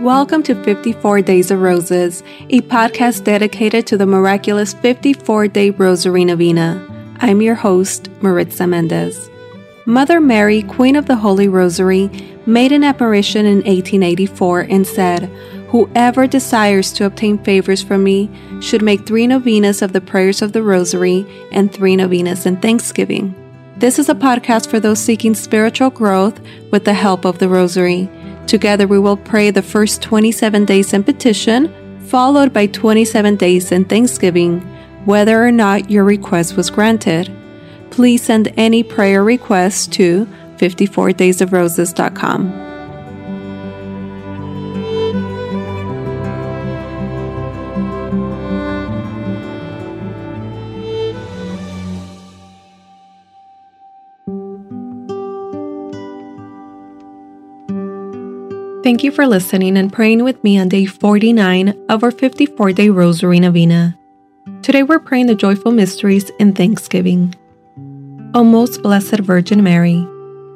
Welcome to 54 Days of Roses, a podcast dedicated to the miraculous 54 day Rosary Novena. I'm your host, Maritza Mendez. Mother Mary, Queen of the Holy Rosary, made an apparition in 1884 and said, Whoever desires to obtain favors from me should make three novenas of the prayers of the Rosary and three novenas in Thanksgiving. This is a podcast for those seeking spiritual growth with the help of the Rosary. Together, we will pray the first 27 days in petition, followed by 27 days in thanksgiving, whether or not your request was granted. Please send any prayer requests to 54daysofroses.com. Thank you for listening and praying with me on day 49 of our 54 day Rosary Novena. Today we're praying the joyful mysteries in Thanksgiving. O most blessed Virgin Mary,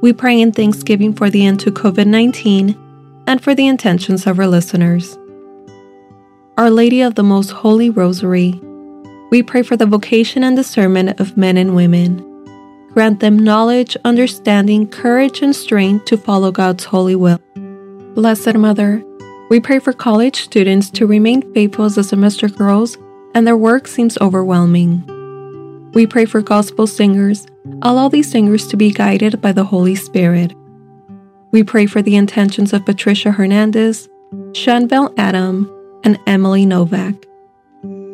we pray in thanksgiving for the end to COVID 19 and for the intentions of our listeners. Our Lady of the Most Holy Rosary, we pray for the vocation and discernment of men and women. Grant them knowledge, understanding, courage, and strength to follow God's holy will. Blessed Mother, we pray for college students to remain faithful as the semester grows and their work seems overwhelming. We pray for gospel singers, allow these singers to be guided by the Holy Spirit. We pray for the intentions of Patricia Hernandez, Shanbel Adam, and Emily Novak.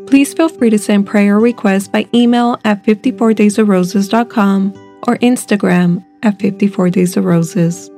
Please feel free to send prayer requests by email at 54daysofroses.com or Instagram at 54daysofroses.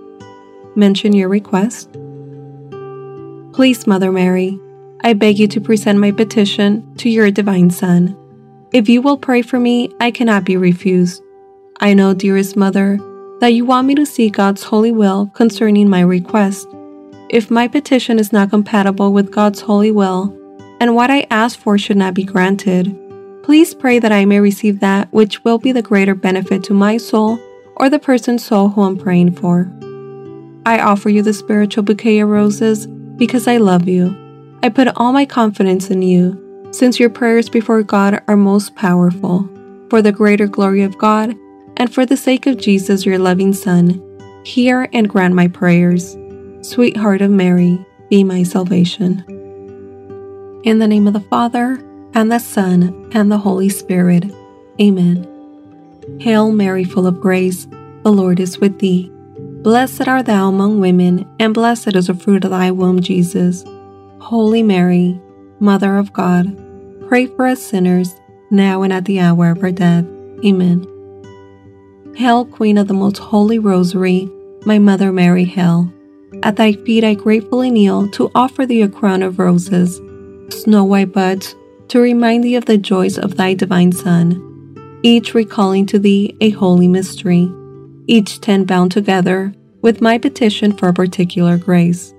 mention your request? Please, Mother Mary, I beg you to present my petition to your Divine Son. If you will pray for me, I cannot be refused. I know, dearest Mother, that you want me to see God's holy will concerning my request. If my petition is not compatible with God's holy will, and what I ask for should not be granted, please pray that I may receive that which will be the greater benefit to my soul or the person's soul who I'm praying for. I offer you the spiritual bouquet of roses because I love you. I put all my confidence in you, since your prayers before God are most powerful. For the greater glory of God, and for the sake of Jesus, your loving Son, hear and grant my prayers. Sweetheart of Mary, be my salvation. In the name of the Father, and the Son, and the Holy Spirit. Amen. Hail Mary, full of grace, the Lord is with thee. Blessed art thou among women, and blessed is the fruit of thy womb, Jesus. Holy Mary, Mother of God, pray for us sinners, now and at the hour of our death. Amen. Hail, Queen of the most holy Rosary, my Mother Mary, hail. At thy feet I gratefully kneel to offer thee a crown of roses, snow white buds, to remind thee of the joys of thy divine Son, each recalling to thee a holy mystery each ten bound together with my petition for a particular grace.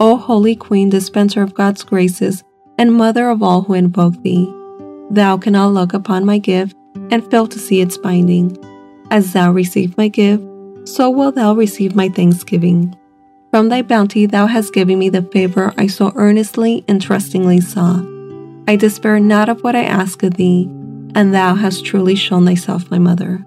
O Holy Queen, dispenser of God's graces, and mother of all who invoke thee, thou cannot look upon my gift and fail to see its binding. As thou receive my gift, so wilt thou receive my thanksgiving. From thy bounty thou hast given me the favor I so earnestly and trustingly sought. I despair not of what I ask of thee, and thou hast truly shown thyself my mother.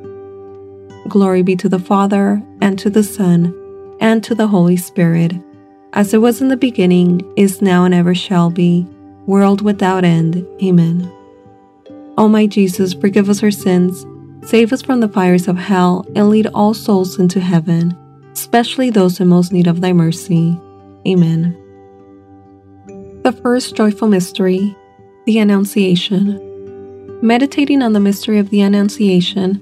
Glory be to the Father, and to the Son, and to the Holy Spirit as it was in the beginning, is now, and ever shall be, world without end. Amen. O my Jesus, forgive us our sins, save us from the fires of hell, and lead all souls into heaven, especially those in most need of thy mercy. Amen. The first joyful mystery, the Annunciation. Meditating on the mystery of the Annunciation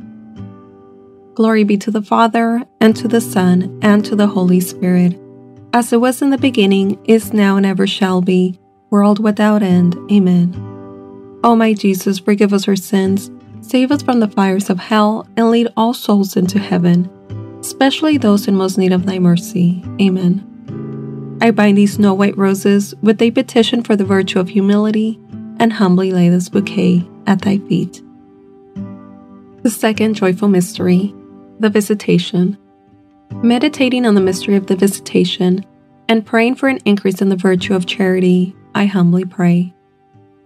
Glory be to the Father, and to the Son, and to the Holy Spirit, as it was in the beginning, is now, and ever shall be, world without end. Amen. O my Jesus, forgive us our sins, save us from the fires of hell, and lead all souls into heaven, especially those in most need of thy mercy. Amen. I bind these snow white roses with a petition for the virtue of humility and humbly lay this bouquet at thy feet. The second joyful mystery, the Visitation. Meditating on the mystery of the Visitation and praying for an increase in the virtue of charity, I humbly pray.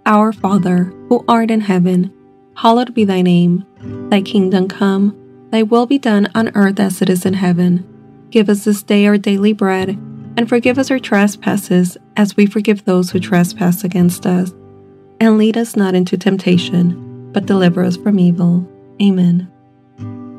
Our Father, who art in heaven, hallowed be thy name. Thy kingdom come, thy will be done on earth as it is in heaven. Give us this day our daily bread, and forgive us our trespasses as we forgive those who trespass against us. And lead us not into temptation, but deliver us from evil. Amen.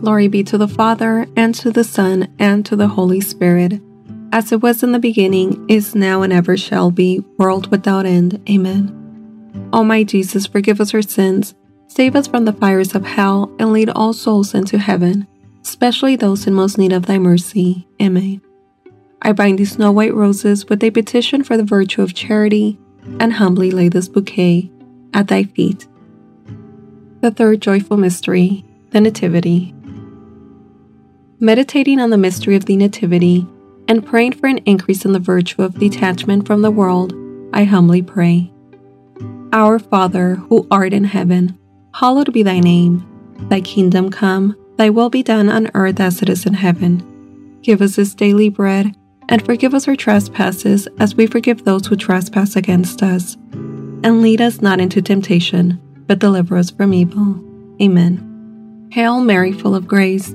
Glory be to the Father, and to the Son, and to the Holy Spirit as it was in the beginning, is now, and ever shall be, world without end. Amen. O my Jesus, forgive us our sins, save us from the fires of hell, and lead all souls into heaven, especially those in most need of thy mercy. Amen. I bind these snow white roses with a petition for the virtue of charity, and humbly lay this bouquet at thy feet. The third joyful mystery, the Nativity. Meditating on the mystery of the Nativity, and praying for an increase in the virtue of detachment from the world, I humbly pray. Our Father, who art in heaven, hallowed be thy name. Thy kingdom come, thy will be done on earth as it is in heaven. Give us this daily bread, and forgive us our trespasses as we forgive those who trespass against us. And lead us not into temptation, but deliver us from evil. Amen. Hail Mary, full of grace,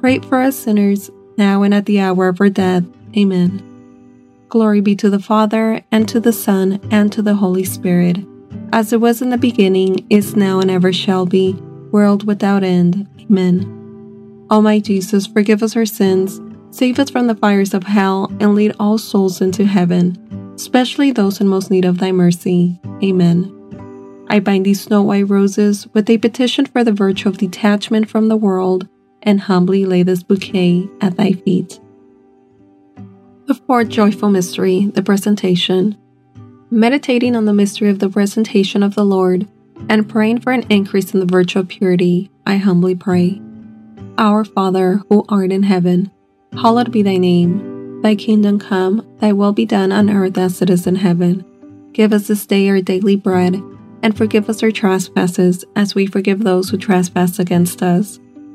pray for us sinners, now and at the hour of our death. Amen. Glory be to the Father, and to the Son, and to the Holy Spirit, as it was in the beginning, is now, and ever shall be, world without end. Amen. My Jesus, forgive us our sins, save us from the fires of hell, and lead all souls into heaven, especially those in most need of thy mercy. Amen. I bind these snow white roses with a petition for the virtue of detachment from the world, and humbly lay this bouquet at thy feet. The fourth joyful mystery, the presentation. Meditating on the mystery of the presentation of the Lord and praying for an increase in the virtue of purity, I humbly pray. Our Father, who art in heaven, hallowed be thy name. Thy kingdom come, thy will be done on earth as it is in heaven. Give us this day our daily bread, and forgive us our trespasses as we forgive those who trespass against us.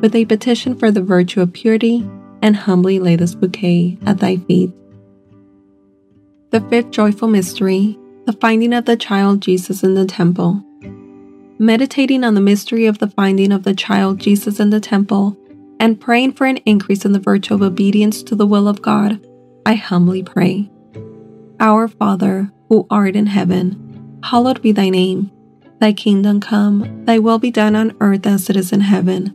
with a petition for the virtue of purity and humbly lay this bouquet at thy feet. The fifth joyful mystery, the finding of the child Jesus in the temple. Meditating on the mystery of the finding of the child Jesus in the temple, and praying for an increase in the virtue of obedience to the will of God, I humbly pray. Our Father, who art in heaven, hallowed be thy name. Thy kingdom come, thy will be done on earth as it is in heaven.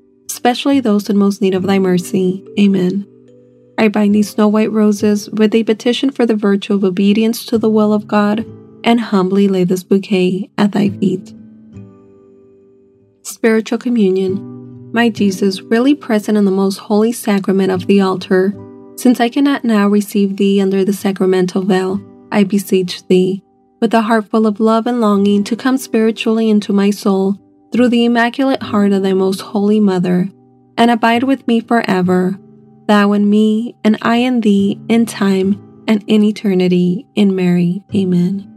especially those in most need of thy mercy. Amen. I bind these snow white roses with a petition for the virtue of obedience to the will of God, and humbly lay this bouquet at thy feet. Spiritual Communion. My Jesus, really present in the most holy sacrament of the altar, since I cannot now receive thee under the sacramental veil, I beseech thee, with a heart full of love and longing to come spiritually into my soul through the immaculate heart of thy most holy mother, and abide with me forever, thou in me, and I in thee, in time and in eternity, in Mary. Amen.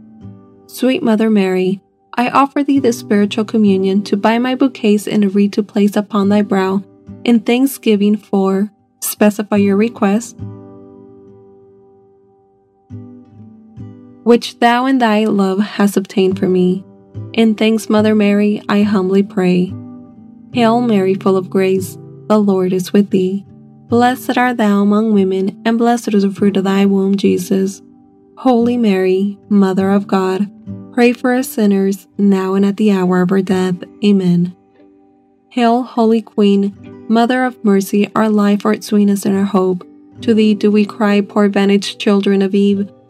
Sweet Mother Mary, I offer thee this spiritual communion to buy my bouquets and a wreath to place upon thy brow in thanksgiving for specify your request. which thou in thy love hast obtained for me. In thanks, Mother Mary, I humbly pray. Hail Mary, full of grace, the Lord is with thee. Blessed art thou among women, and blessed is the fruit of thy womb, Jesus. Holy Mary, Mother of God, pray for us sinners, now and at the hour of our death. Amen. Hail, Holy Queen, Mother of mercy, our life, our sweetness, and our hope. To thee do we cry, poor banished children of Eve.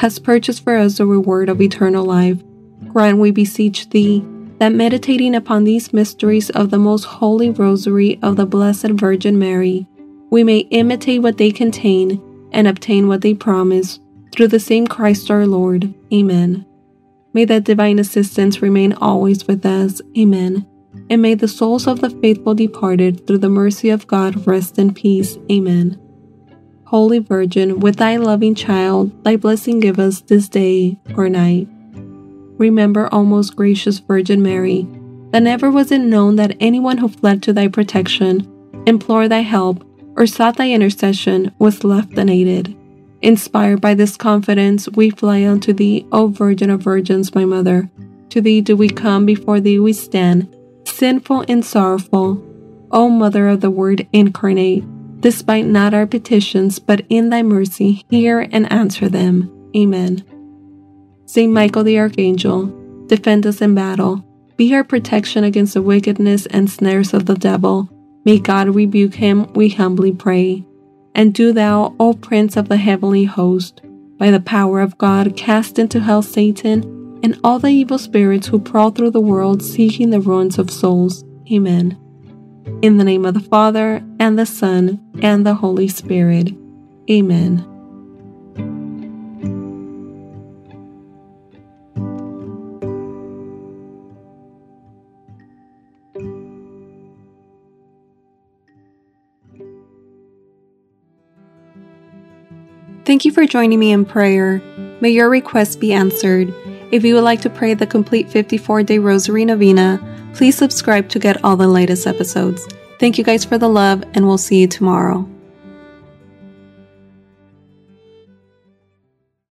has purchased for us the reward of eternal life, grant, we beseech thee, that meditating upon these mysteries of the most holy rosary of the Blessed Virgin Mary, we may imitate what they contain and obtain what they promise through the same Christ our Lord. Amen. May that divine assistance remain always with us. Amen. And may the souls of the faithful departed through the mercy of God rest in peace. Amen. Holy Virgin, with thy loving child, thy blessing give us this day or night. Remember, O most gracious Virgin Mary, that never was it known that anyone who fled to thy protection, implored thy help, or sought thy intercession was left unaided. Inspired by this confidence, we fly unto thee, O Virgin of Virgins, my Mother. To thee do we come, before thee we stand, sinful and sorrowful. O Mother of the Word incarnate, despite not our petitions, but in thy mercy, hear and answer them. Amen. Saint Michael the Archangel, defend us in battle. Be our protection against the wickedness and snares of the devil. May God rebuke him, we humbly pray. And do thou, O Prince of the heavenly host, by the power of God, cast into hell Satan and all the evil spirits who prowl through the world seeking the ruins of souls. Amen. In the name of the Father, and the Son, and the Holy Spirit. Amen. Thank you for joining me in prayer. May your requests be answered. If you would like to pray the complete 54 day Rosary Novena, please subscribe to get all the latest episodes. Thank you guys for the love, and we'll see you tomorrow.